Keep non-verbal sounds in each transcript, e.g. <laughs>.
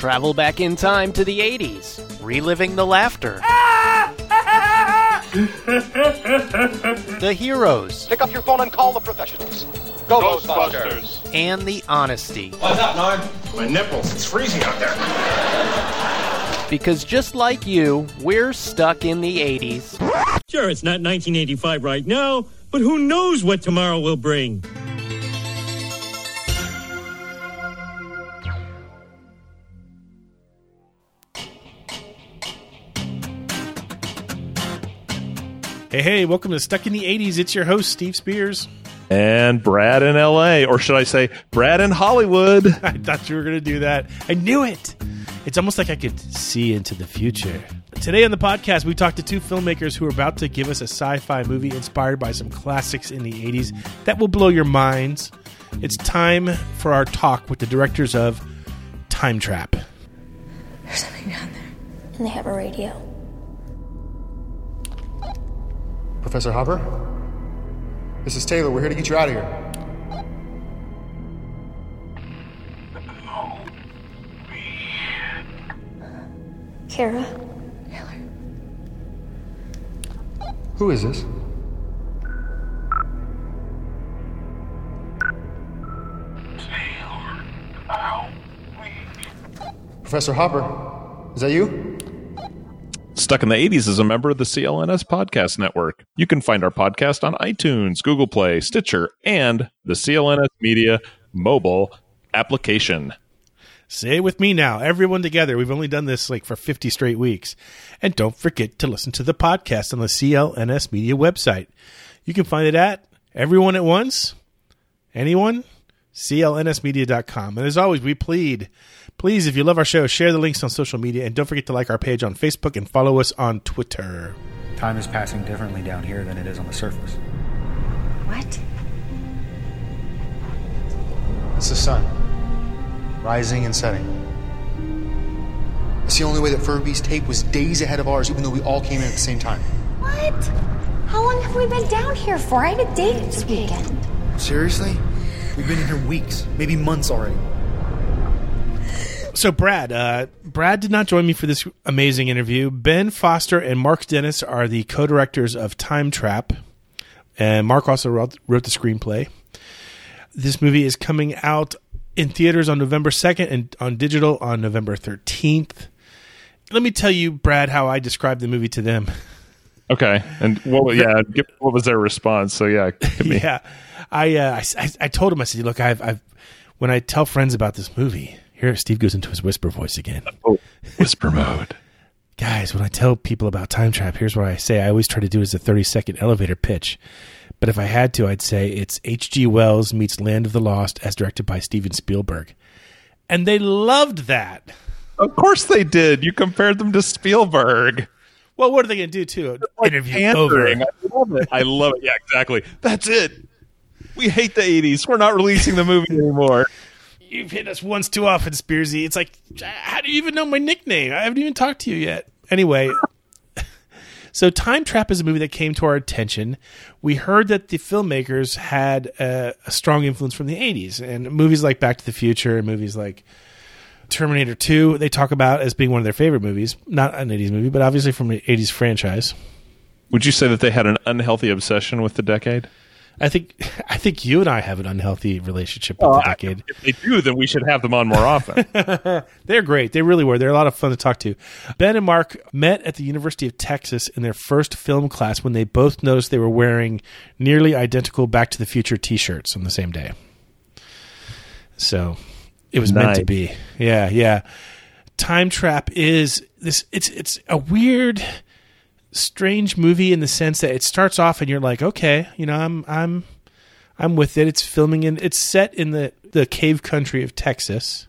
Travel back in time to the 80s, reliving the laughter. <laughs> the heroes. Pick up your phone and call the professionals. Go, Ghostbusters. And the honesty. What's up, Norm? My nipples. It's freezing out there. Because just like you, we're stuck in the 80s. Sure, it's not 1985 right now, but who knows what tomorrow will bring? Hey, hey, welcome to Stuck in the 80s. It's your host, Steve Spears. And Brad in LA, or should I say, Brad in Hollywood. <laughs> I thought you were going to do that. I knew it. It's almost like I could see into the future. Today on the podcast, we talked to two filmmakers who are about to give us a sci fi movie inspired by some classics in the 80s that will blow your minds. It's time for our talk with the directors of Time Trap. There's something down there. And they have a radio. Professor Hopper? This is Taylor. We're here to get you out of here. Kara. Taylor. Who is this? Taylor. Professor Hopper, is that you? Stuck in the 80s is a member of the CLNS Podcast Network. You can find our podcast on iTunes, Google Play, Stitcher, and the CLNS Media mobile application. Say it with me now, everyone together. We've only done this like for 50 straight weeks. And don't forget to listen to the podcast on the CLNS Media website. You can find it at everyone at once, anyone, clnsmedia.com. And as always, we plead, please, if you love our show, share the links on social media and don't forget to like our page on Facebook and follow us on Twitter. Time is passing differently down here than it is on the surface. What? It's the sun. Rising and setting. It's the only way that Furby's tape was days ahead of ours, even though we all came in at the same time. What? How long have we been down here for? I have a date this weekend. Seriously? We've been in here weeks, maybe months already. So, Brad, uh, Brad did not join me for this amazing interview. Ben Foster and Mark Dennis are the co-directors of Time Trap, and Mark also wrote, wrote the screenplay. This movie is coming out in theaters on November 2nd and on digital on November 13th. Let me tell you, Brad, how I described the movie to them. <laughs> Okay, and what? Yeah, what was their response? So yeah, <laughs> yeah, I, uh, I, I told him I said, look, I've, I've when I tell friends about this movie, here Steve goes into his whisper voice again. <laughs> Oh, whisper <laughs> mode. Guys, when I tell people about Time Trap, here's what I say. I always try to do is a 30 second elevator pitch. But if I had to, I'd say it's H.G. Wells meets Land of the Lost as directed by Steven Spielberg. And they loved that. Of course they did. You compared them to Spielberg. Well, what are they going to do too? Like Interview over. I love it. I love it. Yeah, exactly. That's it. We hate the 80s. We're not releasing the movie anymore. You've hit us once too often, Spearsy. It's like, how do you even know my nickname? I haven't even talked to you yet. Anyway, <laughs> so Time Trap is a movie that came to our attention. We heard that the filmmakers had a, a strong influence from the 80s, and movies like Back to the Future and movies like Terminator 2, they talk about as being one of their favorite movies. Not an 80s movie, but obviously from an 80s franchise. Would you say that they had an unhealthy obsession with the decade? I think I think you and I have an unhealthy relationship with oh, the decade. If they do, then we should have them on more often. <laughs> They're great. They really were. They're a lot of fun to talk to. Ben and Mark met at the University of Texas in their first film class when they both noticed they were wearing nearly identical Back to the Future T-shirts on the same day. So it was meant to be. Yeah, yeah. Time Trap is this. It's it's a weird, strange movie in the sense that it starts off and you're like, okay, you know, I'm I'm I'm with it. It's filming in. It's set in the the cave country of Texas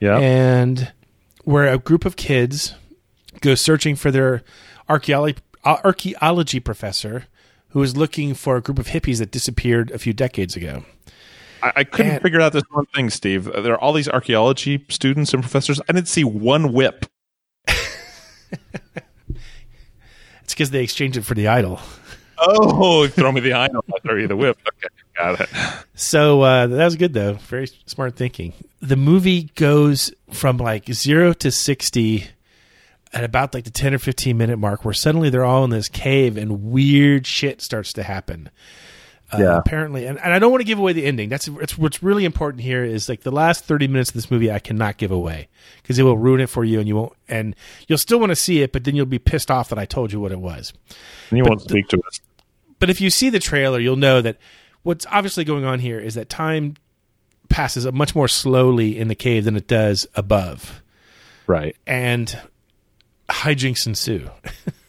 yeah. and where a group of kids go searching for their archaeology uh, archaeology professor who is looking for a group of hippies that disappeared a few decades ago. I, I couldn't And- figure out this one thing, Steve. Uh, there are all these archaeology students and professors. I didn't see one whip. <laughs> It's because they exchanged it for the idol. Oh, throw me the idol. I'll throw you the whip. Okay, Got it. So uh, that was good though. Very smart thinking. The movie goes from like zero to sixty at about like the ten or fifteen minute mark, where suddenly they're all in this cave and weird shit starts to happen. Uh, Yeah. Apparently, and, and I don't want to give away the ending. That's it's, what's really important here is like the last thirty minutes of this movie I cannot give away because it will ruin it for you, and you won't, and you'll still want to see it, but then you'll be pissed off that I told you what it was. And you But won't the- speak to us. But if you see the trailer, you'll know that what's obviously going on here is that time passes much more slowly in the cave than it does above, Right. and hijinks ensue. <laughs>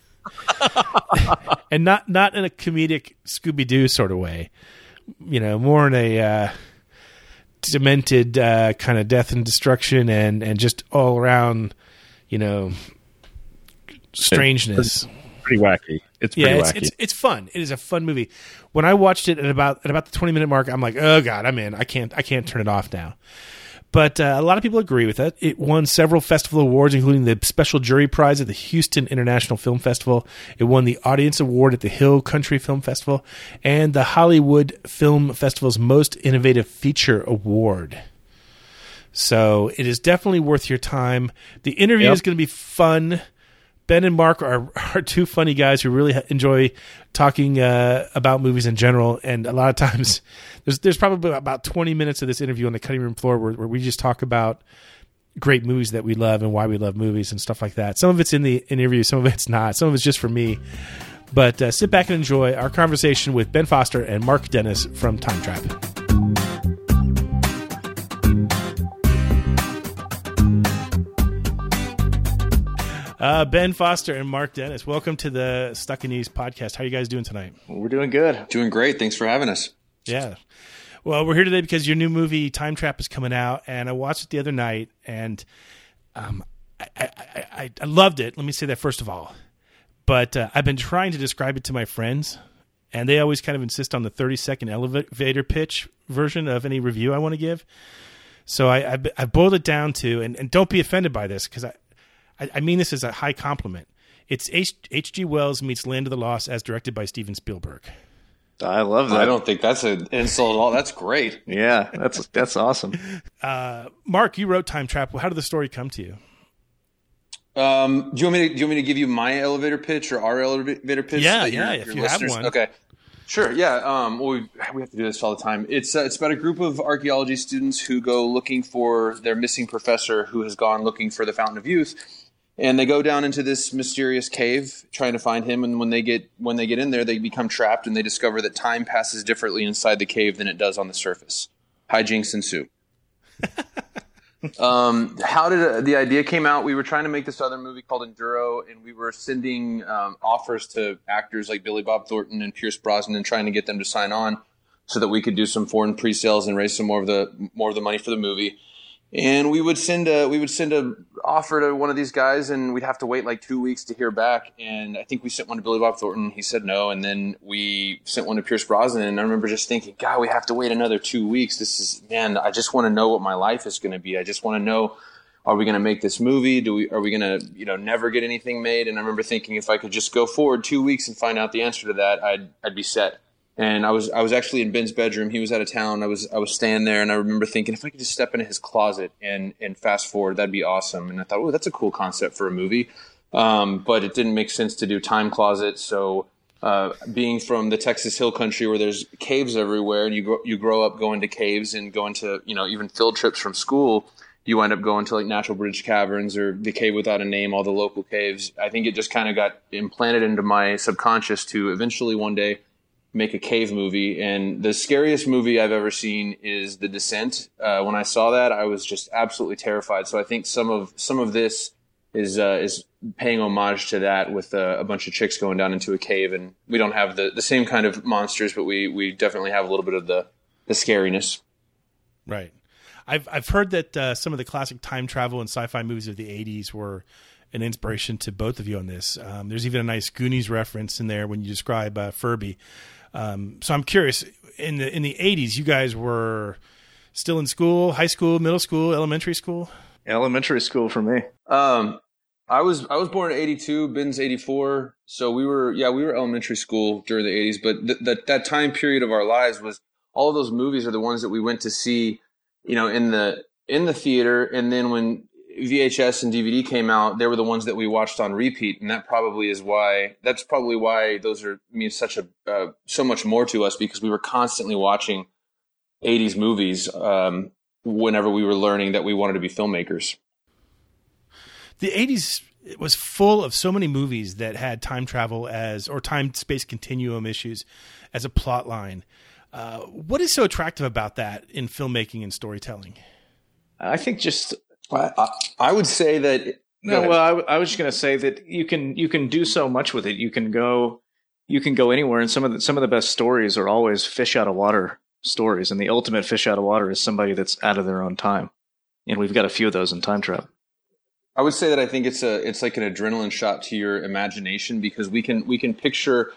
<laughs> and not not in a comedic Scooby Doo sort of way, you know, more in a uh, demented uh, kind of death and destruction, and and just all around, you know, strangeness. Pretty wacky. It's pretty yeah, it's, wacky. it's it's fun. It is a fun movie. When I watched it at about at about the twenty minute mark, I'm like, oh god, I'm in. I can't I can't turn it off now. But uh, a lot of people agree with it. It won several festival awards, including the Special Jury Prize at the Houston International Film Festival. It won the Audience Award at the Hill Country Film Festival and the Hollywood Film Festival's Most Innovative Feature Award. So it is definitely worth your time. The interview Yep. is going to be fun. Ben and Mark are, <laughs> are two funny guys who really enjoy talking uh, about movies in general. And a lot of times, <laughs> there's there's probably about 20 minutes of this interview on the cutting room floor where, where we just talk about great movies that we love and why we love movies and stuff like that. Some of it's in the interview, some of it's not. Some of it's just for me. But uh, sit back and enjoy our conversation with Ben Foster and Mark Dennis from Time Trap. Uh, ben Foster and Mark Dennis, welcome to the Stuck in 80s podcast. How are you guys doing tonight? We're doing good. Doing great. Thanks for having us. Yeah. Well, we're here today because your new movie Time Trap is coming out, and I watched it the other night, and um, I, I, I, I loved it. Let me say that first of all, but uh, I've been trying to describe it to my friends, and they always kind of insist on the thirty second elevator pitch version of any review I want to give. So I, I, I boiled it down to, and, and don't be offended by this because I, I, I mean this as a high compliment. It's H.G. Wells meets Land of the Lost as directed by Steven Spielberg. I love that. I don't think that's an insult at all. That's great. <laughs> Yeah, that's that's awesome. <laughs> Uh, Mark, you wrote Time Trap. How did the story come to you? Um, do you want me to do you want me to give you my elevator pitch or our elevator pitch? Yeah, your- yeah, if your you have one. Okay. Sure. Yeah. Um, well, we, we have to do this all the time. It's uh, it's about a group of archaeology students who go looking for their missing professor who has gone looking for the Fountain of Youth, and they go down into this mysterious cave trying to find him. And when they get when they get in there, they become trapped and they discover that time passes differently inside the cave than it does on the surface. Hijinks ensue. <laughs> um, how did uh, the idea came out? We were trying to make this other movie called Enduro, and we were sending um, offers to actors like Billy Bob Thornton and Pierce Brosnan, and trying to get them to sign on so that we could do some foreign pre-sales and raise some more of the more of the money for the movie. And we would send a we would send a offer to one of these guys, and we'd have to wait like two weeks to hear back. And I think we sent one to Billy Bob Thornton. He said no, and then we sent one to Pierce Brosnan. And I remember just thinking, God, we have to wait another two weeks. This is man. I just want to know what my life is going to be. I just want to know. Are we going to make this movie? Do we? Are we going to, you know, never get anything made? And I remember thinking, if I could just go forward two weeks and find out the answer to that, I'd I'd be set and I was I was actually in Ben's bedroom. He was out of town. I was I was staying there, and I remember thinking if I could just step into his closet and and fast forward, that'd be awesome. And I thought, oh, that's a cool concept for a movie. Um, but it didn't make sense to do time closet. So uh, being from the Texas Hill Country where there's caves everywhere, and you grow, you grow up going to caves and going to you know even field trips from school. You wind up going to like Natural Bridge Caverns or the Cave Without a Name, all the local caves. I think it just kind of got implanted into my subconscious to eventually one day make a cave movie. And the scariest movie I've ever seen is The Descent. Uh, when I saw that, I was just absolutely terrified. So I think some of some of this is uh, is paying homage to that with uh, a bunch of chicks going down into a cave. And we don't have the, the same kind of monsters, but we we definitely have a little bit of the the scariness. Right. I've I've heard that uh, some of the classic time travel and sci-fi movies of the '80s were an inspiration to both of you on this. Um, there's even a nice Goonies reference in there when you describe uh, Furby. Um, so I'm curious in the in the '80s, you guys were still in school, high school, middle school, elementary school. Elementary school for me. Um, I was I was born in '82. Ben's '84. So we were yeah we were elementary school during the '80s. But th- that that time period of our lives was all of those movies are the ones that we went to see, you know, in the in the theater, and then when VHS and DVD came out, they were the ones that we watched on repeat, and that probably is why. That's probably why those are mean such a uh, so much more to us because we were constantly watching '80s movies um, whenever we were learning that we wanted to be filmmakers. The '80s was full of so many movies that had time travel as or time space continuum issues as a plot line. Uh, what is so attractive about that in filmmaking and storytelling? I think just I, I would say that. No, well, I, w- I was just going to say that you can you can do so much with it. You can go you can go anywhere, and some of the some of the best stories are always fish out of water stories, and the ultimate fish out of water is somebody that's out of their own time, and we've got a few of those in Time Trap. I would say that I think it's a it's like an adrenaline shot to your imagination because we can we can picture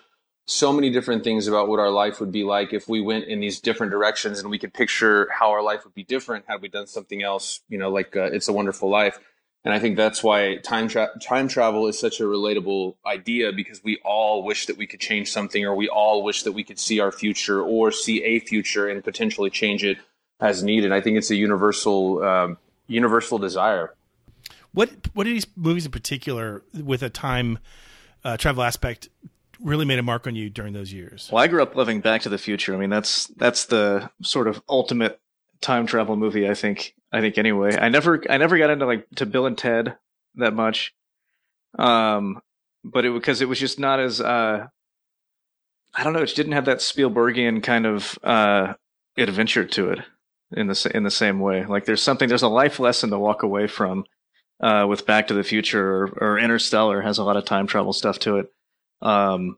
so many different things about what our life would be like if we went in these different directions and we could picture how our life would be different had we done something else you know like uh, it's a wonderful life. And i think that's why time tra- time travel is such a relatable idea because we all wish that we could change something or we all wish that we could see our future or see a future and potentially change it as needed. I think it's a universal um, universal desire. What what are these movies in particular with a time uh, travel aspect really made a mark on you during those years? Well, I grew up loving Back to the Future. I mean, that's that's the sort of ultimate time travel movie. I think. I think anyway. I never I never got into like to Bill and Ted that much, um, but it because it was just not as uh, I don't know. It didn't have that Spielbergian kind of uh, adventure to it in the in the same way. Like there's something there's a life lesson to walk away from uh, with Back to the Future or, or Interstellar has a lot of time travel stuff to it um,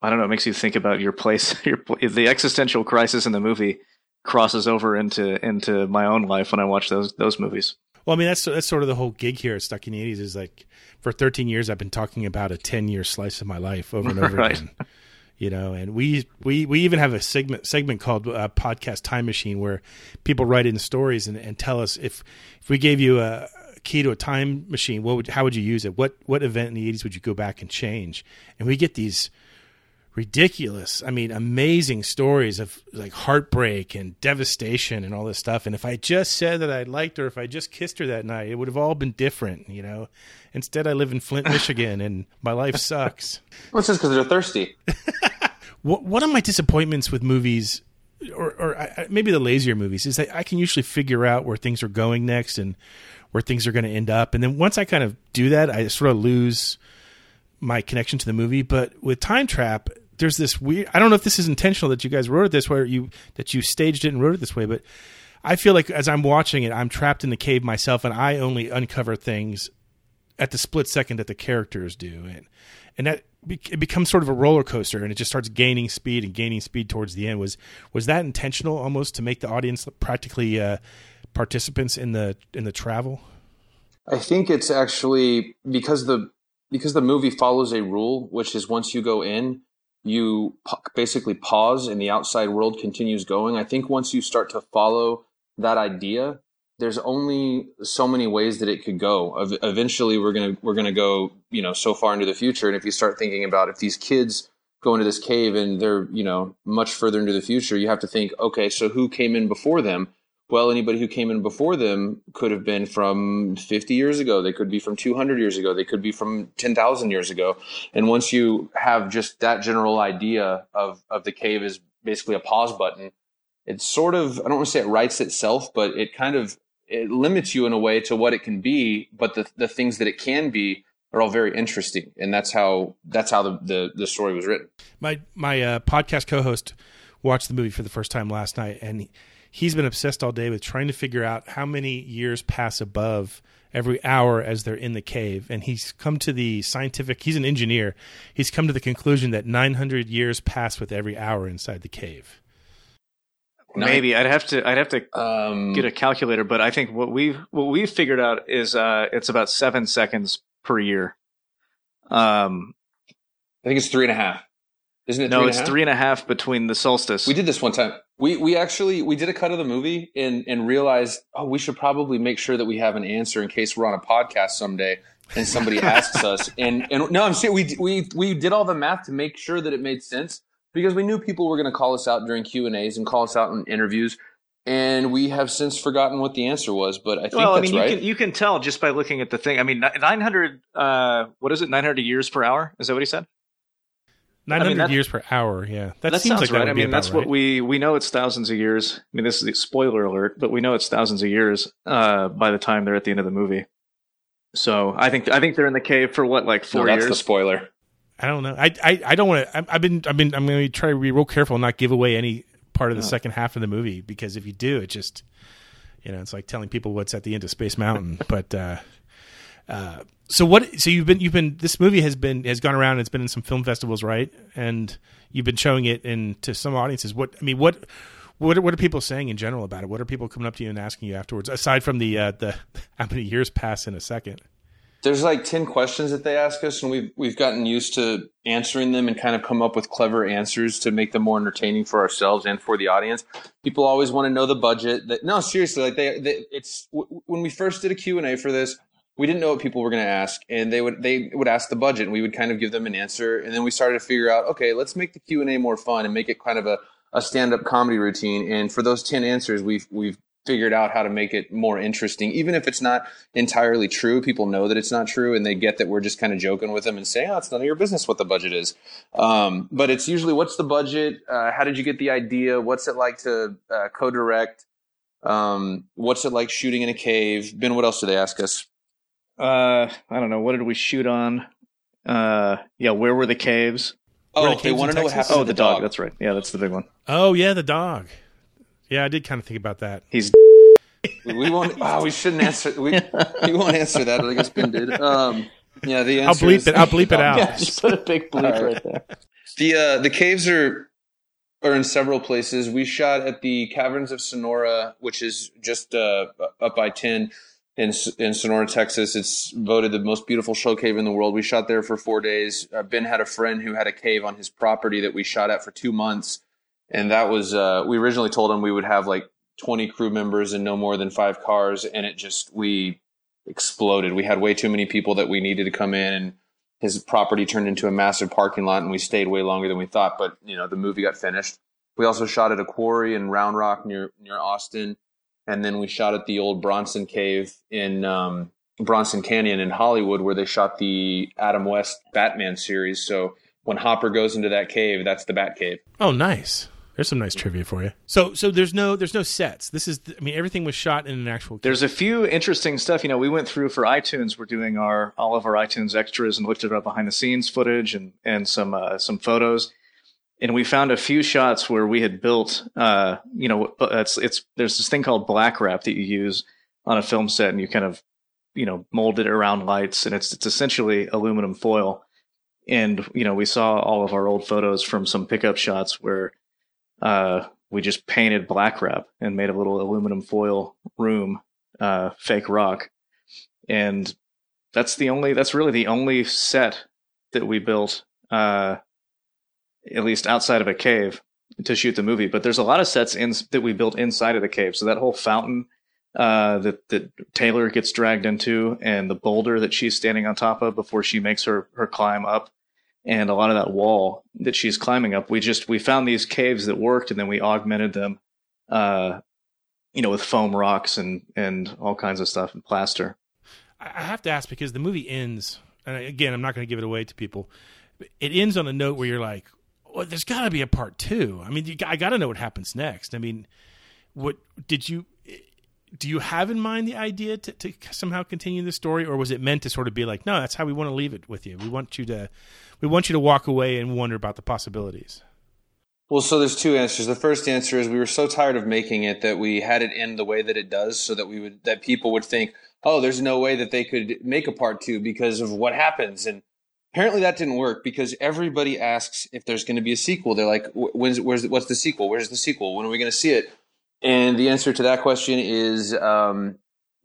I don't know. It makes you think about your place. <laughs> Your the existential crisis in the movie crosses over into into my own life when I watch those those movies. Well, I mean that's that's sort of the whole gig here at Stuck in the '80s. Is like for 13 years I've been talking about a 10 year slice of my life over and <laughs> over Right. again. You know, and we we we even have a segment segment called uh, podcast time machine where people write in stories and, and tell us if if we gave you a key to a time machine, what would how would you use it? What what event in the 80s would you go back and change? And we get these ridiculous, I mean, amazing stories of like heartbreak and devastation and all this stuff. And if I just said that I liked her, if I just kissed her that night, it would have all been different, you know. Instead, I live in Flint, <laughs> Michigan, and my life sucks. <laughs> well it's just because they're thirsty <laughs> What one of my disappointments with movies, or, or I- maybe the lazier movies, is that I can usually figure out where things are going next and where things are going to end up, and then once I kind of do that, I sort of lose my connection to the movie. But with Time Trap, there's this weird. I don't know if this is intentional that you guys wrote it this way, or you that you staged it and wrote it this way, but I feel like as I'm watching it, I'm trapped in the cave myself, and I only uncover things at the split second that the characters do, and and that it becomes sort of a roller coaster, and it just starts gaining speed and gaining speed towards the end. Was was that intentional, almost to make the audience practically uh, participants in the in the travel? I think it's actually because the because the movie follows a rule, which is once you go in, you basically pause and the outside world continues going. I think once you start to follow that idea, there's only so many ways that it could go. Ev- Eventually, we're gonna we're gonna go you know so far into the future, and if you start thinking about if these kids go into this cave and they're you know much further into the future, you have to think, okay, so who came in before them? Well, anybody who came in before them could have been from 50 years ago. They could be from 200 years ago. They could be from 10,000 years ago. And once you have just that general idea of, of the cave is basically a pause button, it's sort of, I don't want to say it writes itself, but it kind of, it limits you in a way to what it can be. But the, the things that it can be are all very interesting. And that's how, that's how the, the, the story was written. My my uh, podcast co-host watched the movie for the first time last night, and he, he's been obsessed all day with trying to figure out how many years pass above every hour as they're in the cave. And he's come to the scientific. He's an engineer. He's come to the conclusion that 900 years pass with every hour inside the cave. Maybe I'd have to I'd have to Um, get a calculator, but I think what we've what we've figured out is uh, it's about seven seconds per year. Um, I think it's three and a half. Isn't it? no, three it's half? three and a half between the solstice. We did this one time. We we actually we did a cut of the movie and and realized oh we should probably make sure that we have an answer in case we're on a podcast someday and somebody <laughs> asks us and and no I'm saying we we we did all the math to make sure that it made sense because we knew people were going to call us out during Q and A's and call us out in interviews, and we have since forgotten what the answer was. But I think well, I that's mean, right. you can you can tell just by looking at the thing. I mean, nine hundred. Uh, what is it? Nine hundred years per hour? Is that what he said? Nine I mean, that- years per hour. Yeah, that, That, seems sounds like that right. would I mean, about that's what right. we we know. It's thousands of years. I mean, this is a spoiler alert, but we know it's thousands of years uh, by the time they're at the end of the movie. So I think I think they're in the cave for what, like No, four that's years. the spoiler. I don't know. I I, I don't want to. I've been I've been I'm going to try to be real careful and not give away any part of the Oh. second half of the movie because if you do, it just you know it's like telling people what's at the end of Space Mountain. <laughs> but uh, uh, so what? So you've been you've been this movie has been has gone around. It's been in some film festivals, right? And you've been showing it in to some audiences. What I mean, what. What are, what are people saying in general about it? What are people coming up to you and asking you afterwards? Aside from the uh, the <laughs> how many years pass in a second? There's like ten questions that they ask us, and we've we've gotten used to answering them and kind of come up with clever answers to make them more entertaining for ourselves and for the audience. People always want to know the budget. That no, seriously, like they, they it's w- when we first did a Q and A for this, we didn't know what people were going to ask, and they would they would ask the budget, and we would kind of give them an answer, and then we started to figure out, okay, let's make the Q and A more fun and make it kind of a a stand up comedy routine. And for those ten answers, we've we've figured out how to make it more interesting, even if it's not entirely true. People know that it's not true, and they get that we're just kind of joking with them and saying, "Oh, it's none of your business what the budget is." Um, but it's usually, "What's the budget? Uh, how did you get the idea? What's it like to uh, co-direct? Um, what's it like shooting in a cave?" Ben, what else do they ask us? Uh, I don't know. What did we shoot on? Uh, yeah, where were the caves? Oh, Were the they want to know what happened Oh, to the the dog. dog. That's right. Yeah, that's the big one. Oh yeah, the dog. Yeah, I did kind of think about that. He's <laughs> We, we won't. <laughs> Oh, we shouldn't answer. We, we won't answer that. I guess Ben did. Um, yeah, the I'll answer bleep is- it. I'll bleep it <laughs> out. yeah, just put a big bleep All right. right there. The uh, the caves are are in several places. We shot at the Caverns of Sonora, which is just uh, up by ten in in Sonora, Texas. It's voted the most beautiful show cave in the world. We shot there for four days. Uh, ben had a friend who had a cave on his property that we shot at for two months, and that was uh, we originally told him we would have like twenty crew members and no more than five cars, and it just we exploded. We had way too many people that we needed to come in and his property turned into a massive parking lot and we stayed way longer than we thought but you know the movie got finished we also shot at a quarry in round rock near near austin and then we shot at the old bronson cave in um, bronson canyon in hollywood where they shot the adam west batman series so when hopper goes into that cave that's the bat cave Oh, nice. There's some nice trivia for you. So, so there's no, there's no sets. This is, I mean, everything was shot in an actual. There's a few interesting stuff. You know, we went through for iTunes. We're doing our all of our iTunes extras and looked at our behind the scenes footage and and some uh, some photos. And we found a few shots where we had built. Uh, you know, it's it's there's this thing called black wrap that you use on a film set, and you kind of you know mold it around lights, and it's it's essentially aluminum foil. And you know, we saw all of our old photos from some pickup shots where uh, we just painted black wrap and made a little aluminum foil room, uh, fake rock. And that's the only, that's really the only set that we built, uh, at least outside of a cave to shoot the movie. But there's a lot of sets in, that we built inside of the cave. So that whole fountain, uh, that, that Taylor gets dragged into and the boulder that she's standing on top of before she makes her, her climb up and a lot of that wall that she's climbing up we just we found these caves that worked and then we augmented them uh you know with foam rocks and and all kinds of stuff and plaster I have to ask because the movie ends, and again, I'm not going to give it away to people. It ends on a note where you're like, well, "There's got to be a part two. I mean, you, I got to know what happens next. I mean, what did you? Do you have in mind the idea to, to somehow continue the story, or was it meant to sort of be like, no, that's how we want to leave it with you. We want you to, we want you to walk away and wonder about the possibilities. Well, so there's two answers. The first answer is we were so tired of making it that we had it end the way that it does, so that we would that people would think, oh, there's no way that they could make a part two because of what happens. And apparently that didn't work because everybody asks if there's going to be a sequel. They're like, when's where's what's the sequel? Where's the sequel? When are we going to see it? And the answer to that question is um,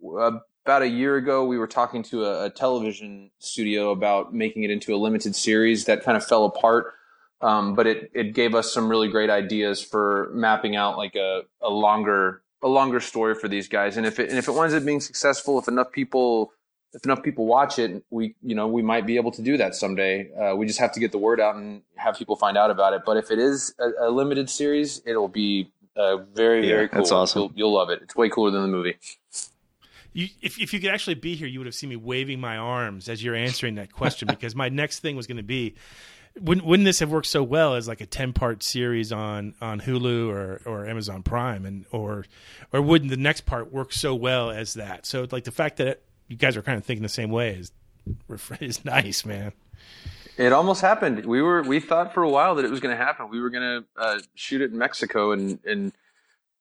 about a year ago, we were talking to a, a television studio about making it into a limited series that kind of fell apart. Um, but it, it gave us some really great ideas for mapping out like a, a longer a longer story for these guys. And if it and if it winds up being successful, if enough people if enough people watch it, we you know we might be able to do that someday. Uh, we just have to get the word out and have people find out about it. But if it is a, a limited series, it'll be uh, very Yeah, very cool. that's awesome. You'll, you'll love it. It's way cooler than the movie. You, if, if you could actually be here, you would have seen me waving my arms as you're answering that question <laughs> because my next thing was going to be wouldn't, wouldn't this have worked so well as like a 10 part series on, on Hulu or, or Amazon Prime and or or wouldn't the next part work so well as that? So like the fact that you guys are kind of thinking the same way is <laughs> is nice, man. It almost happened. We were we thought for a while that it was going to happen. We were going to uh, shoot it in Mexico, and and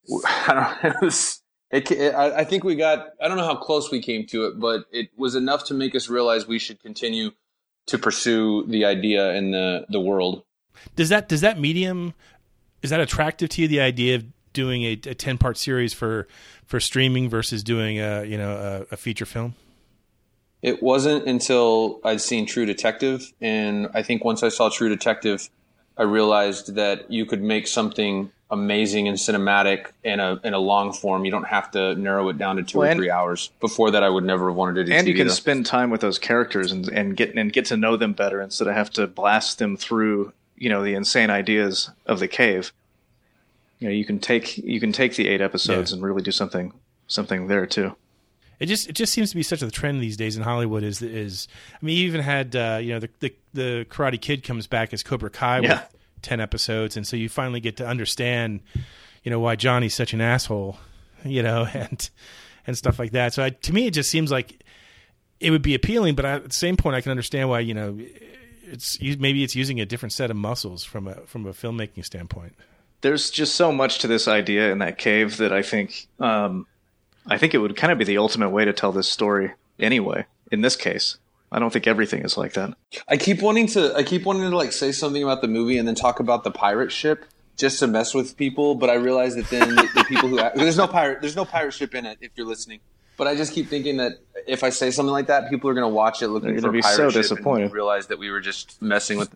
<laughs> I don't. It was. It, it, I I think we got. I don't know how close we came to it, but it was enough to make us realize we should continue to pursue the idea in the the world. Does that does that medium is that attractive to you? The idea of doing a, a ten part series for for streaming versus doing a you know a, a feature film. It wasn't until I'd seen True Detective, and I think once I saw True Detective, I realized that you could make something amazing and cinematic in a in a long form. You don't have to narrow it down to two Well, or and- three hours. Before that, I would never have wanted to do and you can though. spend time with those characters and, and get and get to know them better instead of have to blast them through you know the insane ideas of the cave. You know, you can take you can take the eight episodes and really do something something there too. It just it just seems to be such a trend these days in Hollywood. Is is I mean, you even had uh, you know the, the the Karate Kid comes back as Cobra Kai Yeah. with ten episodes, and so you finally get to understand you know why Johnny's such an asshole, you know, <laughs> and and stuff like that. So I, to me, it just seems like it would be appealing, but I, at the same point, I can understand why you know it's maybe it's using a different set of muscles from a from a filmmaking standpoint. There's just so much to this idea in that cave that I think um, I think it would kind of be the ultimate way to tell this story anyway. In this case, I don't think everything is like that. I keep wanting to. I keep wanting to like say something about the movie and then talk about the pirate ship just to mess with people. But I realize that then the, the people who there's no pirate there's no pirate ship in it. If you're listening, but I just keep thinking that if I say something like that, people are going to watch it looking They're for be pirate so ship disappointed. and realize that we were just messing with.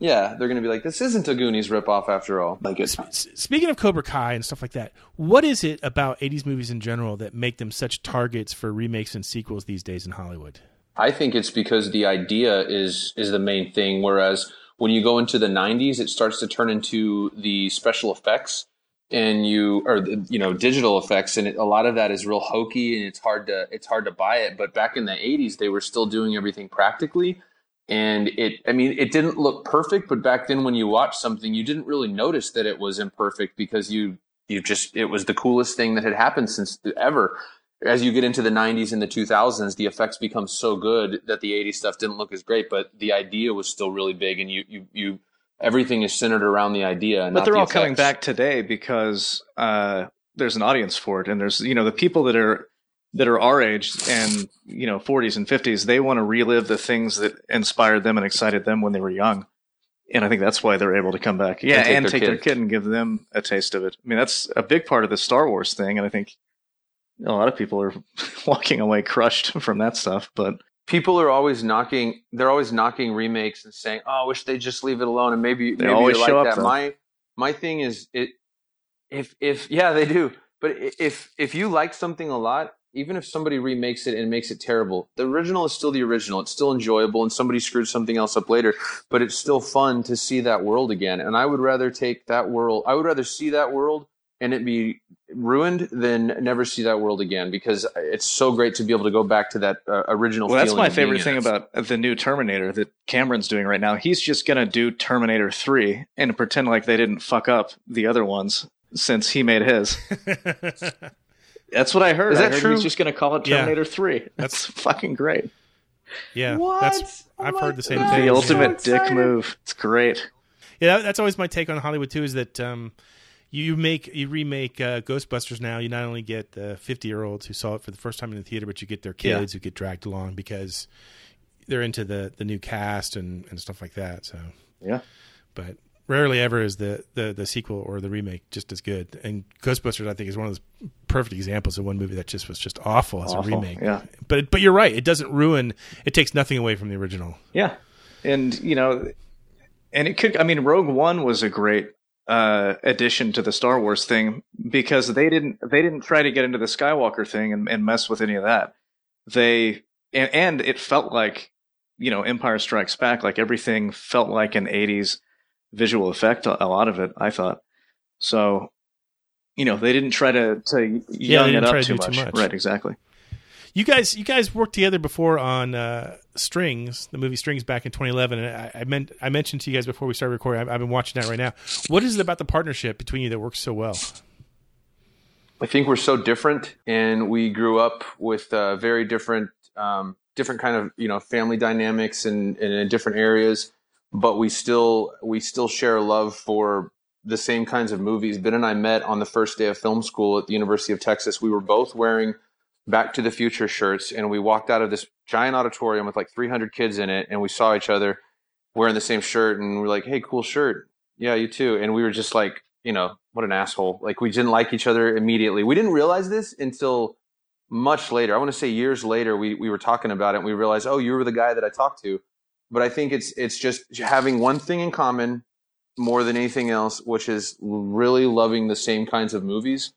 Yeah, they're going to be like, "This isn't a Goonies ripoff after all." Like it's Speaking of Cobra Kai and stuff like that, what is it about 80s movies in general that make them such targets for remakes and sequels these days in Hollywood? I think it's because the idea is is the main thing. Whereas when you go into the '90s, it starts to turn into the special effects and you or you know digital effects, and it, a lot of that is real hokey and it's hard to it's hard to buy it. But back in the '80s, they were still doing everything practically, and it I mean it didn't look perfect, but back then when you watched something, you didn't really notice that it was imperfect because you you just it was the coolest thing that had happened since ever. As you get into the 90s and the 2000s the effects become so good that the 80s stuff didn't look as great but the idea was still really big and you you you everything is centered around the idea and but they're the all coming back today because uh, there's an audience for it, and there's you know the people that are that are our age and you know 40s and 50s, they want to relive the things that inspired them and excited them when they were young, and I think that's why they're able to come back. Yeah, And take and their take their kid. kid and give them a taste of it. I mean, that's a big part of the Star Wars thing, and I think a lot of people are <laughs> walking away crushed from that stuff. But people are always knocking they're always knocking remakes and saying oh i wish they just leave it alone and maybe They maybe always you're show like up, that my my thing is it if if yeah they do but if if you like something a lot even if somebody remakes it and makes it terrible the original is still the original it's still enjoyable and somebody screwed something else up later but it's still fun to see that world again and i would rather take that world i would rather see that world and it be ruined than never see that world again because it's so great to be able to go back to that uh, original well, that's my favorite thing it. about the new Terminator that Cameron's doing right now. He's just going to do Terminator 3 and pretend like they didn't fuck up the other ones since he made his. <laughs> That's what I heard. Is I that heard true? He's just going to call it Yeah. Terminator 3. <laughs> That's fucking great. Yeah, What? that's Oh I've my heard the same God. thing. the ultimate so dick move. It's great. Yeah, that- that's always my take on Hollywood too. Is that um, you make you remake uh, Ghostbusters now, you not only get the fifty year olds who saw it for the first time in the theater, but you get their Yeah. kids who get dragged along because they're into the the new cast and and stuff like that. So Yeah. but rarely ever is the, the the sequel or the remake just as good. And Ghostbusters, I think, is one of those perfect examples of one movie that just was just awful as Awful, a remake. yeah. But but you're right; it doesn't ruin. It takes nothing away from the original. Yeah. And, you know, and it could, I mean, Rogue One was a great uh, addition to the Star Wars thing because they didn't, they didn't try to get into the Skywalker thing and, and mess with any of that. They, and, and it felt like you know Empire Strikes Back. Like everything felt like an '80s visual effect. A lot of it, I thought. So, you know, they didn't try to to Yeah, young didn't it up to too do much. too much. Right? Exactly. You guys, you guys worked together before on uh, Strings, the movie Strings, back in 2011. And I, I meant I mentioned to you guys before we started recording. I've, I've been watching that right now. What is it about the partnership between you that works so well? I think we're so different, and we grew up with uh, very different, um, different kind of you know family dynamics and, and in different areas. But we still we still share a love for the same kinds of movies. Ben and I met on the first day of film school at the University of Texas. We were both wearing Back to the Future shirts, and we walked out of this giant auditorium with like 300 kids in it, and we saw each other wearing the same shirt, and we're like, "Hey, cool shirt, yeah, you too." And we were just like, you know, what an asshole. Like we didn't like each other immediately. We didn't realize this until much later. I want to say years later. We we were talking about it, and we realized, oh, you were the guy that I talked to. But I think it's it's just having one thing in common more than anything else, which is really loving the same kinds of movies,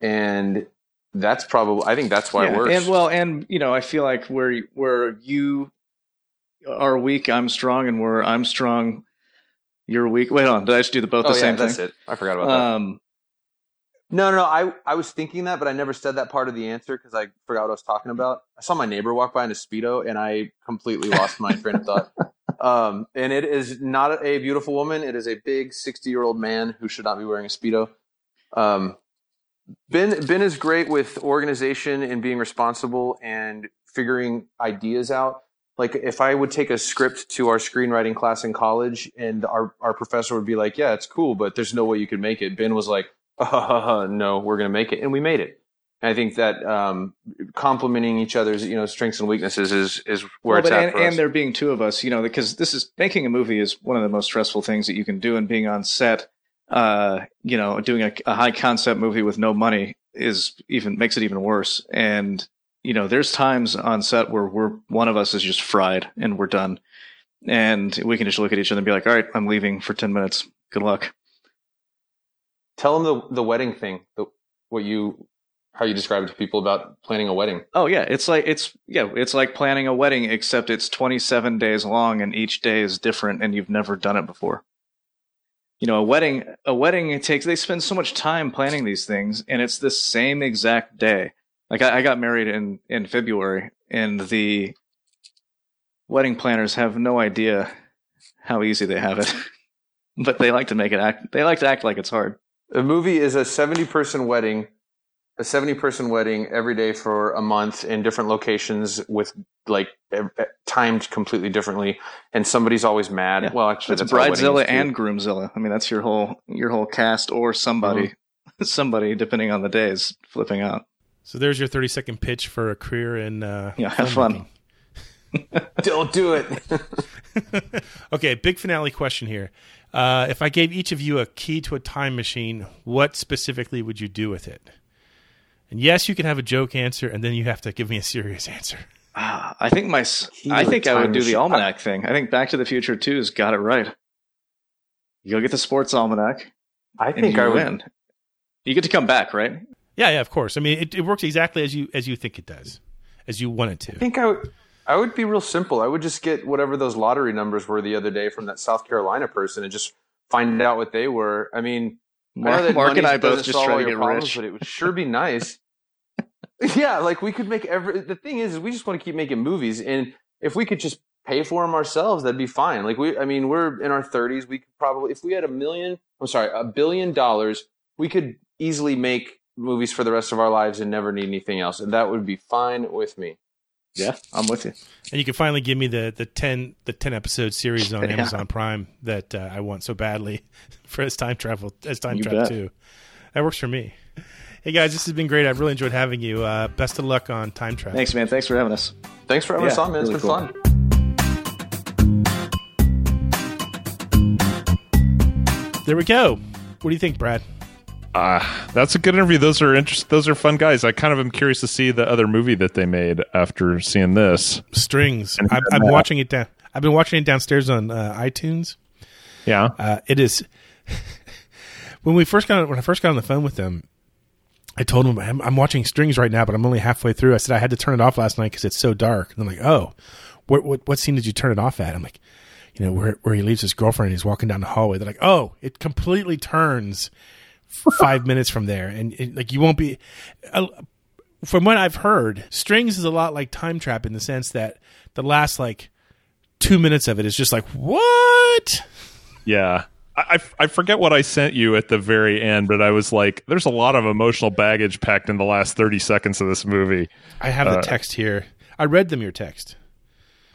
and that's probably I think that's why Yeah, it works. And well, and you know, I feel like where where you are weak, I'm strong, and where I'm strong, you're weak. Wait on, did I just do the both oh the yeah, same that's thing? it. I forgot about that. Um, No, no, no. I, I was thinking that, but I never said that part of the answer because I forgot what I was talking about. I saw my neighbor walk by in a Speedo and I completely lost my train of thought. <laughs> Um, and it is not a beautiful woman. It is a big 60 year old man who should not be wearing a Speedo. Um, ben, Ben is great with organization and being responsible and figuring ideas out. Like if I would take a script to our screenwriting class in college and our, our professor would be like, yeah, it's cool, but there's no way you could make it. Ben was like, uh, <laughs> no, we're going to make it. And we made it. And I think that um, complementing each other's, you know, strengths and weaknesses is is where well, it's at and, for us. and there being two of us, you know, because this is making a movie is one of the most stressful things that you can do, and being on set, uh, you know, doing a, a high concept movie with no money is even makes it even worse. And you know, there's times on set where we're one of us is just fried and we're done, and we can just look at each other and be like, "All right, I'm leaving for ten minutes. Good luck." Tell them the the wedding thing, the, what you how you describe it to people about planning a wedding. Oh yeah, it's like it's yeah, it's like planning a wedding except it's 27 days long and each day is different and you've never done it before. You know, a wedding a wedding it takes they spend so much time planning these things and it's the same exact day. Like I, I got married in in February and the wedding planners have no idea how easy they have it. <laughs> but they like to make it act they like to act like it's hard. A movie is a 70 person wedding, a 70 person wedding every day for a month in different locations with like timed completely differently. And somebody's always mad. Yeah. Well, actually, It's that's bridezilla and groomzilla. I mean, that's your whole your whole cast or somebody, Mm-hmm. <laughs> somebody depending on the days flipping out. So there's your 30 second pitch for a career in uh, Yeah, have fun. <laughs> Don't do it. <laughs> okay, big finale question here. Uh, if I gave each of you a key to a time machine, what specifically would you do with it? And yes, you can have a joke answer, and then you have to give me a serious <laughs> answer. Ah, I think my Key I think I would time do the machine. almanac thing. I think Back to the Future 2's got it right. You go get the sports almanac, I and think you I would. win. You get to come back, right? Yeah, yeah, of course. I mean, it, it works exactly as you as you think it does, as you want it to. I think I would. I would be real simple. I would just get whatever those lottery numbers were the other day from that South Carolina person and just find out what they were. I mean, Mark, that Mark and I both just solve try to get problems, rich. but it would sure be nice. <laughs> yeah, like we could make every. The thing is, is we just want to keep making movies, and if we could just pay for them ourselves, that'd be fine. Like we, I mean, we're in our thirties. We could probably, if we had a million, I'm sorry, a billion dollars, we could easily make movies for the rest of our lives and never need anything else, and that would be fine with me. Yeah, I'm with you. And you can finally give me the the ten the ten episode series on <laughs> Yeah. Amazon Prime that uh, I want so badly <laughs> for as time travel as time You travel bet. too. That works for me. Hey guys, this has been great. I've really enjoyed having you. Uh, best of luck on time travel. Thanks, man. Thanks for having us. Thanks for having Yeah, us on, man. It's been cool. fun. There we go. What do you think, Brad? Uh, that's a good interview. Those are interest. Those are fun guys. I kind of am curious to see the other movie that they made after seeing this. Strings. I've, I've been watching it down. I've been watching it downstairs on uh, iTunes. Yeah, Uh, it is <laughs> when we first got when I first got on the phone with them. I told them I'm, I'm watching Strings right now, but I'm only halfway through. I said I had to turn it off last night because it's so dark. And I'm like, oh, what, what what scene did you turn it off at? I'm like, you know, where where he leaves his girlfriend and he's walking down the hallway. They're like, oh, it completely turns five minutes from there, and it, like you won't be. Uh, from what I've heard, Strings is a lot like Time Trap in the sense that the last like two minutes of it is just like what? Yeah. I, I forget what I sent you at the very end, but I was like, there's a lot of emotional baggage packed in the last 30 seconds of this movie. I have the Uh, text here. I read them your text.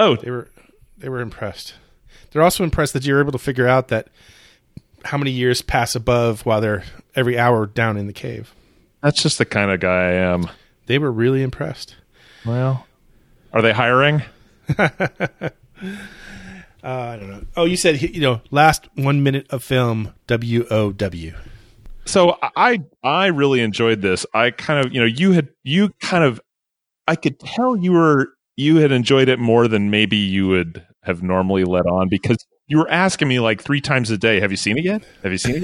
Oh, They were they were impressed. They're also impressed that you're able to figure out that how many years pass above while they're every hour down in the cave. that's just the kind of guy I am. They were really impressed. Well, are they hiring? <laughs> Uh, I don't know. Oh, you said you know last one minute of film W O W. so I I really enjoyed this. I kind of you know you had you kind of I could tell you were you had enjoyed it more than maybe you would have normally let on because you were asking me like three times a day, "Have you seen it yet? Have you seen it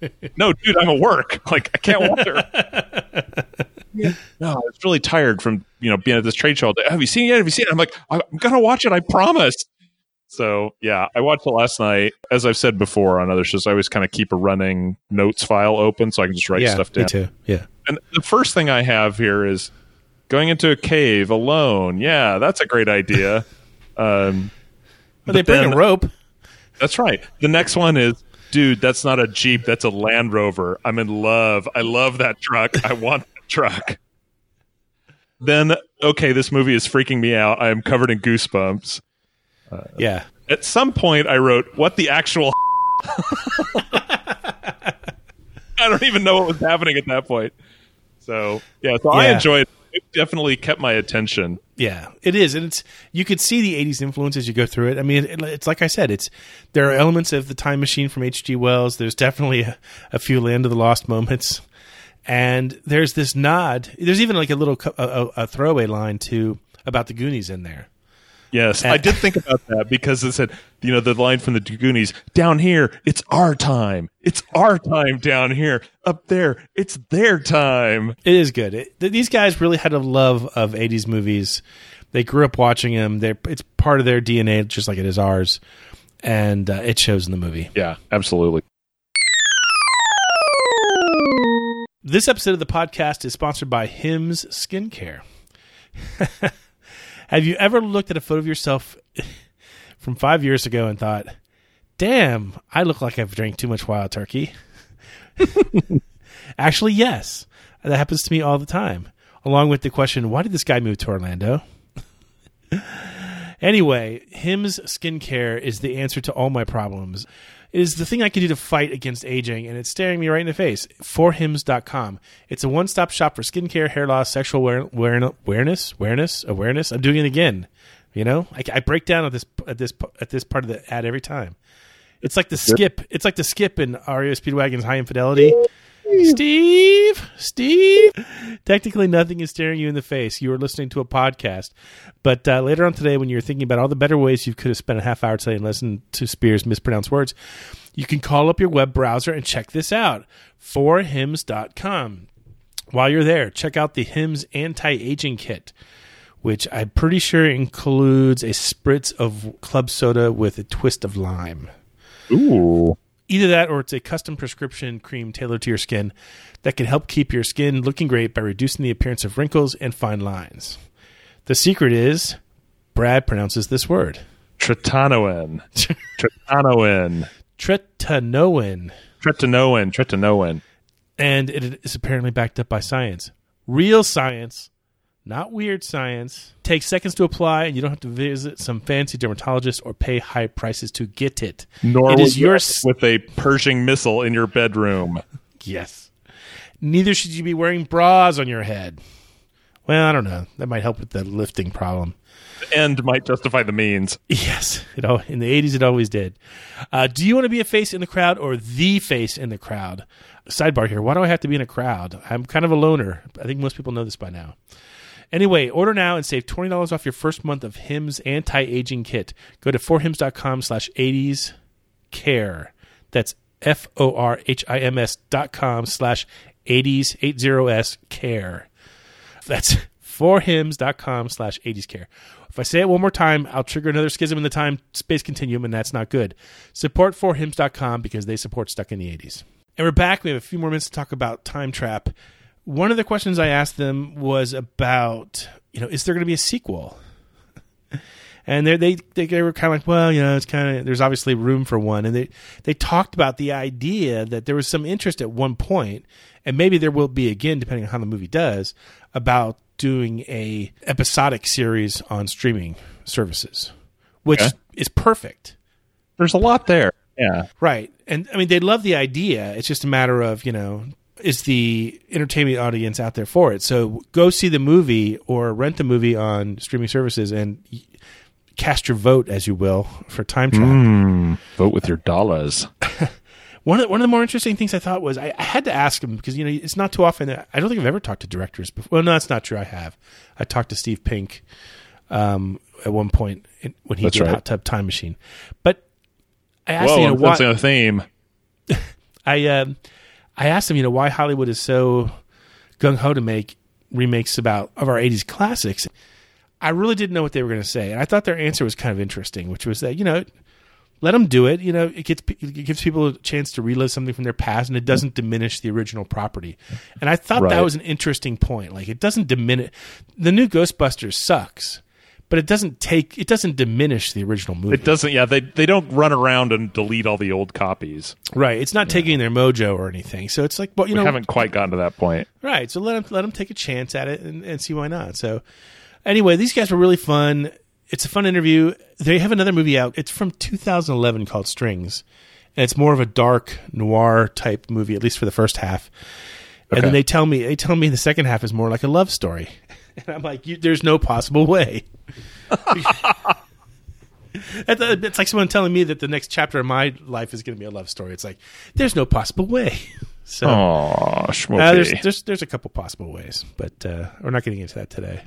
yet?" <laughs> no, dude, I'm at work. <laughs> Like I can't watch <laughs> it. no, I was really tired from you know being at this trade show. All day. Have you seen it yet? Have you seen it? I'm like, I'm gonna watch it. I promise. So yeah, I watched it last night. As I've said before on other shows, I always kind of keep a running notes file open so I can just write yeah, stuff me down. too. Yeah. And the first thing I have here is going into a cave alone. Yeah, that's a great idea. um, But they bring then- a rope. That's right. The next one is, dude, that's not a Jeep. That's a Land Rover. I'm in love. I love that truck. I want that truck. Then, okay, this movie is freaking me out. I am covered in goosebumps. Uh, yeah. At some point, I wrote, "What the actual?" <laughs> I don't even know what was happening at that point. So yeah, so I Yeah. enjoyed. It. it definitely kept my attention. Yeah, it is, and it's you could see the '80s influence as you go through it. I mean, it, it's like I said, it's there are elements of the Time Machine from H.G. Wells. There's definitely a, a few Land of the Lost moments, and there's this nod. There's even like a little a, a throwaway line to about the Goonies in there. Yes, I did think about that because it said, you know, the line from the Goonies down here, it's our time. It's our time down here. Up there, it's their time. It is good. It, these guys really had a love of '80s movies. They grew up watching them. They're, it's part of their DNA, just like it is ours, and uh, it shows in the movie. Yeah, absolutely. This episode of the podcast is sponsored by Hims Skincare. <laughs> Have you ever looked at a photo of yourself <laughs> from five years ago and thought, damn, I look like I've drank too much wild turkey? <laughs> Actually, yes. That happens to me all the time. Along with the question, why did this guy move to Orlando? <laughs> Anyway, Hims Skincare is the answer to all my problems. Is the thing I can do to fight against aging, and it's staring me right in the face. Forhims.com. It's a one stop shop for skincare, hair loss, sexual aware- aware- awareness, awareness, awareness. I'm doing it again. You know, I, I break down at this at this at this part of the ad every time. It's like the skip. It's like the skip in REO Speedwagon's Hi Infidelity. Steve, Steve. Technically, nothing is staring you in the face. You are listening to a podcast. But uh, later on today, when you're thinking about all the better ways you could have spent a half hour today and listened to Spears mispronounced words, you can call up your web browser and check this out forhims.com. While you're there, check out the Hims anti aging kit, which I'm pretty sure includes a spritz of club soda with a twist of lime. Ooh. Either that or it's a custom prescription cream tailored to your skin that can help keep your skin looking great by reducing the appearance of wrinkles and fine lines. The secret is Brad pronounces this word Tretinoin. <laughs> Tretinoin. tretinoin, Tretinoin. Tretinoin. and it is apparently backed up by science. Real science, not weird science. Takes seconds to apply, and you don't have to visit some fancy dermatologist or pay high prices to get it. Nor it your yours with a Pershing missile in your bedroom. <laughs> Yes. Neither should you be wearing bras on your head. Well, I don't know. That might help with the lifting problem. The end might justify the means. <laughs> Yes, it al- in the '80s it always did. Uh, do you want to be a face in the crowd or the face in the crowd? Sidebar here: Why do I have to be in a crowd? I'm kind of a loner. I think most people know this by now. Anyway, order now and save twenty dollars off your first month of Hims anti-aging kit. Go to forhims.com slash 80s care. That's F O R H I M S dot com slash 80s 80s care. That's forhims.com slash 80s care. If I say it one more time, I'll trigger another schism in the time space continuum, and that's not good. Support forhims.com because they support Stuck in the 80s. And we're back. We have a few more minutes to talk about Time Trap. One of the questions I asked them was about, you know, is there going to be a sequel? <laughs> and they they they were kind of like, well, you know, it's kind of there's obviously room for one, and they they talked about the idea that there was some interest at one point, and maybe there will be again, depending on how the movie does, about doing a episodic series on streaming services, which Okay. is perfect. There's a lot there. Yeah. Right. And I mean, they love the idea. It's just a matter of, you know, is the entertainment audience out there for it? So go see the movie or rent the movie on streaming services and cast your vote, as you will, for Time travel. Mm, vote with your dollars. <laughs> One of, the, one of the more interesting things I thought was I, I had to ask him because, you know, it's not too often that I don't think I've ever talked to directors before. Well, no, that's not true. I have. I talked to Steve Pink um, at one point in, when he That's did right. Hot Tub Time Machine. But I asked Whoa, him, you know, I'm why, sensing a theme. <laughs> I um I asked him, you know, why Hollywood is so gung ho to make remakes about of our '80s classics. I really didn't know what they were going to say, and I thought their answer was kind of interesting, which was that you know, let them do it. You know, it gets it gives people a chance to relive something from their past, and it doesn't diminish the original property. And I thought that was an interesting point. Like, it doesn't diminish the new Ghostbusters sucks, but it doesn't take it doesn't diminish the original movie. It doesn't. Yeah, they they don't run around and delete all the old copies. Right, it's not taking their mojo or anything. So it's like, well, you we know, haven't quite gotten to that point. Right. So let them let them take a chance at it and, and see why not. So anyway, these guys were really fun. It's a fun interview. They have another movie out. It's from 2011 called Strings, and it's more of a dark noir type movie, at least for the first half. And then they tell me they tell me the second half is more like a love story, <laughs> and I'm like, you, there's no possible way. <laughs> It's it's like someone telling me that the next chapter of my life is going to be a love story. It's like there's no possible way. <laughs> So Aw, uh, there's, there's there's a couple possible ways, but uh, we're not getting into that today.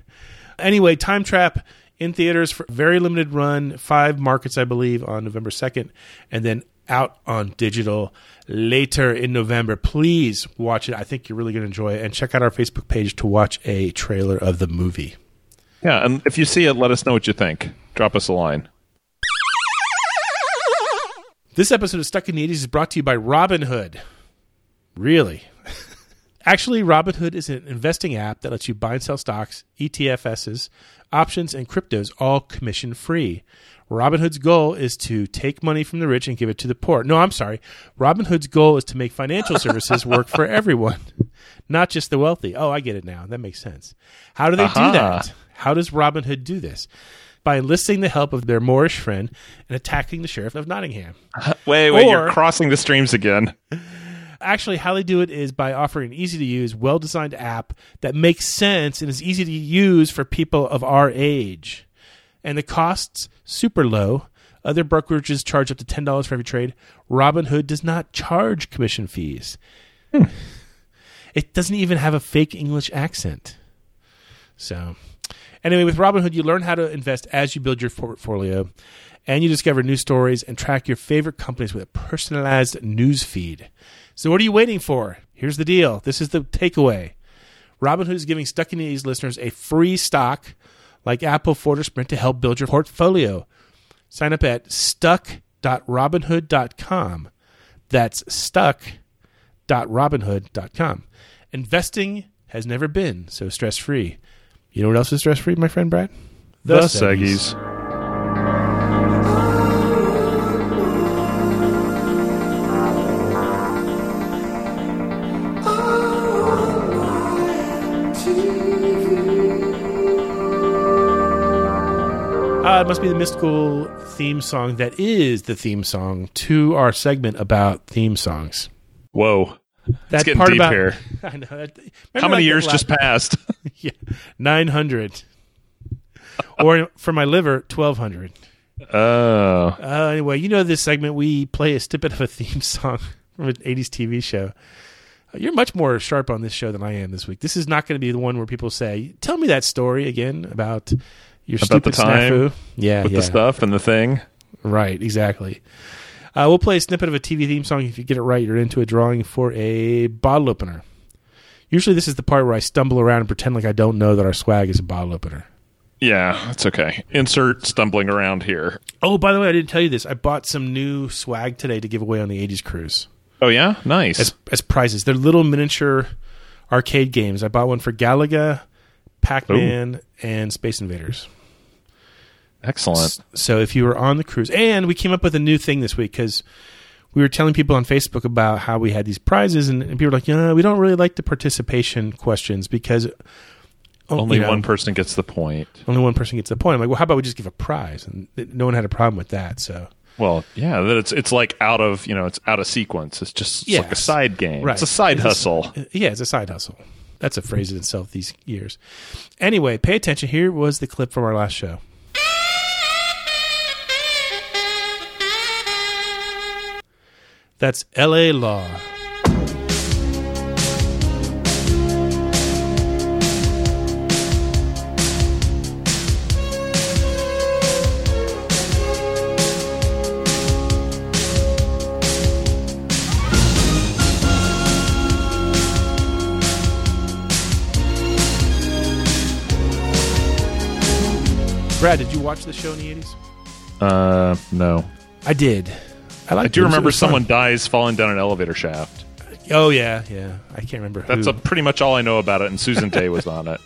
Anyway, Time Trap in theaters for very limited run, five markets, I believe, on November second, and then out on digital later in November. Please watch it. I think you're really going to enjoy it, and check out our Facebook page to watch a trailer of the movie. Yeah, and if you see it, let us know what you think. Drop us a line. This episode of Stuck in the 80s is brought to you by Robinhood. Really? <laughs> Actually, Robinhood is an investing app that lets you buy and sell stocks, ETFs, options, and cryptos all commission free. Robinhood's goal is to take money from the rich and give it to the poor. No, I'm sorry. Robinhood's goal is to make financial services work for <laughs> everyone, not just the wealthy. Oh, I get it now. That makes sense. How do they Aha. do uh-huh. that? How does Robinhood do this? By enlisting the help of their Moorish friend and attacking the sheriff of Nottingham. <laughs> Wait, wait, Or- you're crossing the streams again. <laughs> Actually, how they do it is by offering an easy to use, well designed app that makes sense and is easy to use for people of our age. And the costs super low. Other brokerages charge up to ten dollars for every trade. Robinhood does not charge commission fees. Hmm. It doesn't even have a fake English accent. So, anyway, with Robinhood, you learn how to invest as you build your portfolio, and you discover new stories and track your favorite companies with a personalized news feed. So, what are you waiting for? Here's the deal. This is the takeaway. Robinhood is giving Stuck in the 80s listeners a free stock like Apple, Ford, or Sprint to help build your portfolio. Sign up at stuck.robinhood.com. That's stuck.robinhood.com. Investing has never been so stress free. You know what else is stress free, my friend Brad? The Seggies. It must be the mystical theme song that is the theme song to our segment about theme songs. Whoa. That getting part deep about here. <laughs> I know. That, How many years just passed? <laughs> <laughs> yeah, nine hundred. or for my liver, twelve hundred. Oh. Uh, anyway, you know this segment we play a snippet of a theme song from an '80s TV show. Uh, You're much more sharp on this show than I am this week. This is not going to be the one where people say, "Tell me that story again about your About the time snafu." Yeah, with yeah. the stuff and the thing. Right, exactly. Uh, we'll play a snippet of a TV theme song. If you get it right, you're into a drawing for a bottle opener. Usually, this is the part where I stumble around and pretend like I don't know that our swag is a bottle opener. Yeah, that's okay. Insert stumbling around here. Oh, by the way, I didn't tell you this. I bought some new swag today to give away on the 80s cruise Oh yeah, nice. as, as prizes. They're little miniature arcade games. I bought one for Galaga, Pac Man, oh. and Space Invaders. Excellent. So if you were on the cruise, and we came up with a new thing this week because we were telling people on Facebook about how we had these prizes, and, and people were like, "Yeah, we don't really like the participation questions because oh, Only you know, one person gets the point. only one person gets the point." I'm like, "Well, how about we just give a prize?" And th- no one had a problem with that. So Well, yeah, that it's it's like out of you know it's out of sequence. It's just it's like a side game. Right. It's a side It's a- hustle. yeah, it's a side hustle. That's a phrase in itself these years. Anyway, pay attention. Here was the clip from our last show. That's L.A. Law. Brad, did you watch the show in the 80s? Uh, no. I did. I I do it. It it remember was fun. someone dies falling down an elevator shaft. Oh, yeah, yeah. I can't remember That's who. a, pretty much all I know about it. And Susan Dey was on it,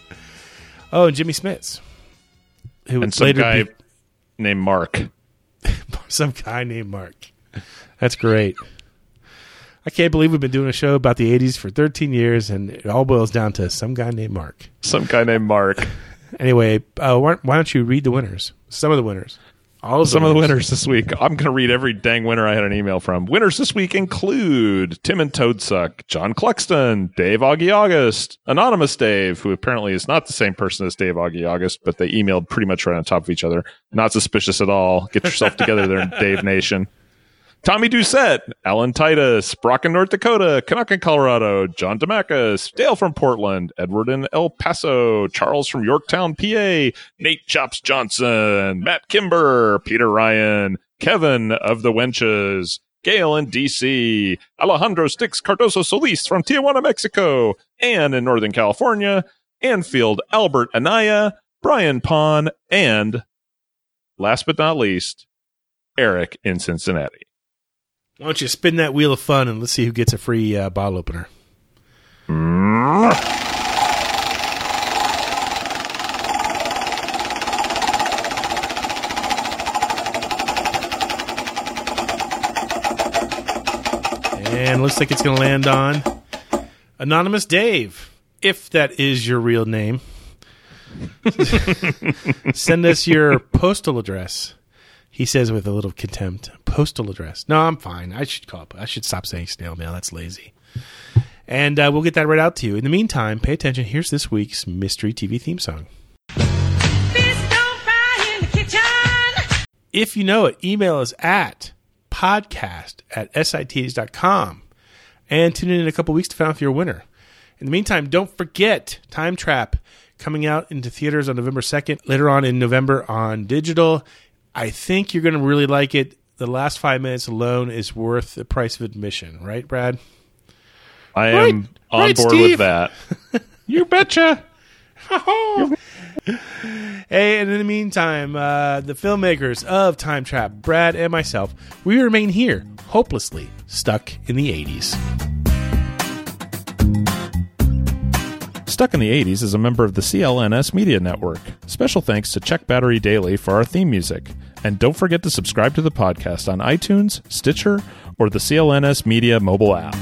<laughs> oh, and Jimmy Smits. Who and some guy be named Mark. <laughs> some guy named Mark. That's great. I can't believe we've been doing a show about the 80s for 13 years, and it all boils down to some guy named Mark. Some guy named Mark. <laughs> Anyway, uh, why, why don't you read the winners? Some of the winners. All of Some of the winners this week. <laughs> I'm going to read every dang winner I had an email from. Winners this week include Tim and Toadsuck, John Cluxton, Dave Augie August, Anonymous Dave, who apparently is not the same person as Dave Augie August, but they emailed pretty much right on top of each other. Not suspicious at all. Get yourself together there <laughs> Dave Nation. Tommy Doucette, Alan Titus, Brock in North Dakota, Canuck in Colorado, John Demacus, Dale from Portland, Edward in El Paso, Charles from Yorktown, PA, Nate Chops Johnson, Matt Kimber, Peter Ryan, Kevin of the Wenches, Gail in DC, Alejandro Stix Cardoso Solis from Tijuana, Mexico, Ann in Northern California, Anfield Albert Anaya, Brian Pond, and last but not least, Eric in Cincinnati. Why don't you spin that wheel of fun and let's see who gets a free uh, bottle opener? And looks like it's going to land on Anonymous Dave, if that is your real name. <laughs> Send us your postal address. He says with a little contempt, postal address. No, I'm fine. I should call. I should stop saying snail mail. That's lazy. And uh, we'll get that right out to you. In the meantime, pay attention. Here's this week's mystery TV theme song. If you know it, email us at podcast at sits.com and tune in in a couple weeks to find out if you're a winner. In the meantime, don't forget Time Trap coming out into theaters on November 2nd, later on in November on digital. I think you're going to really like it. The last five minutes alone is worth the price of admission, right, Brad? I Right. am on Right, board Steve. with that. <laughs> you betcha. <laughs> Hey, and in the meantime, uh, the filmmakers of Time Trap, Brad and myself, we remain here, hopelessly stuck in the 80s. Stuck in the 80s is a member of the CLNS Media Network. Special thanks to Check Battery Daily for our theme music. And don't forget to subscribe to the podcast on iTunes, Stitcher, or the CLNS Media mobile app.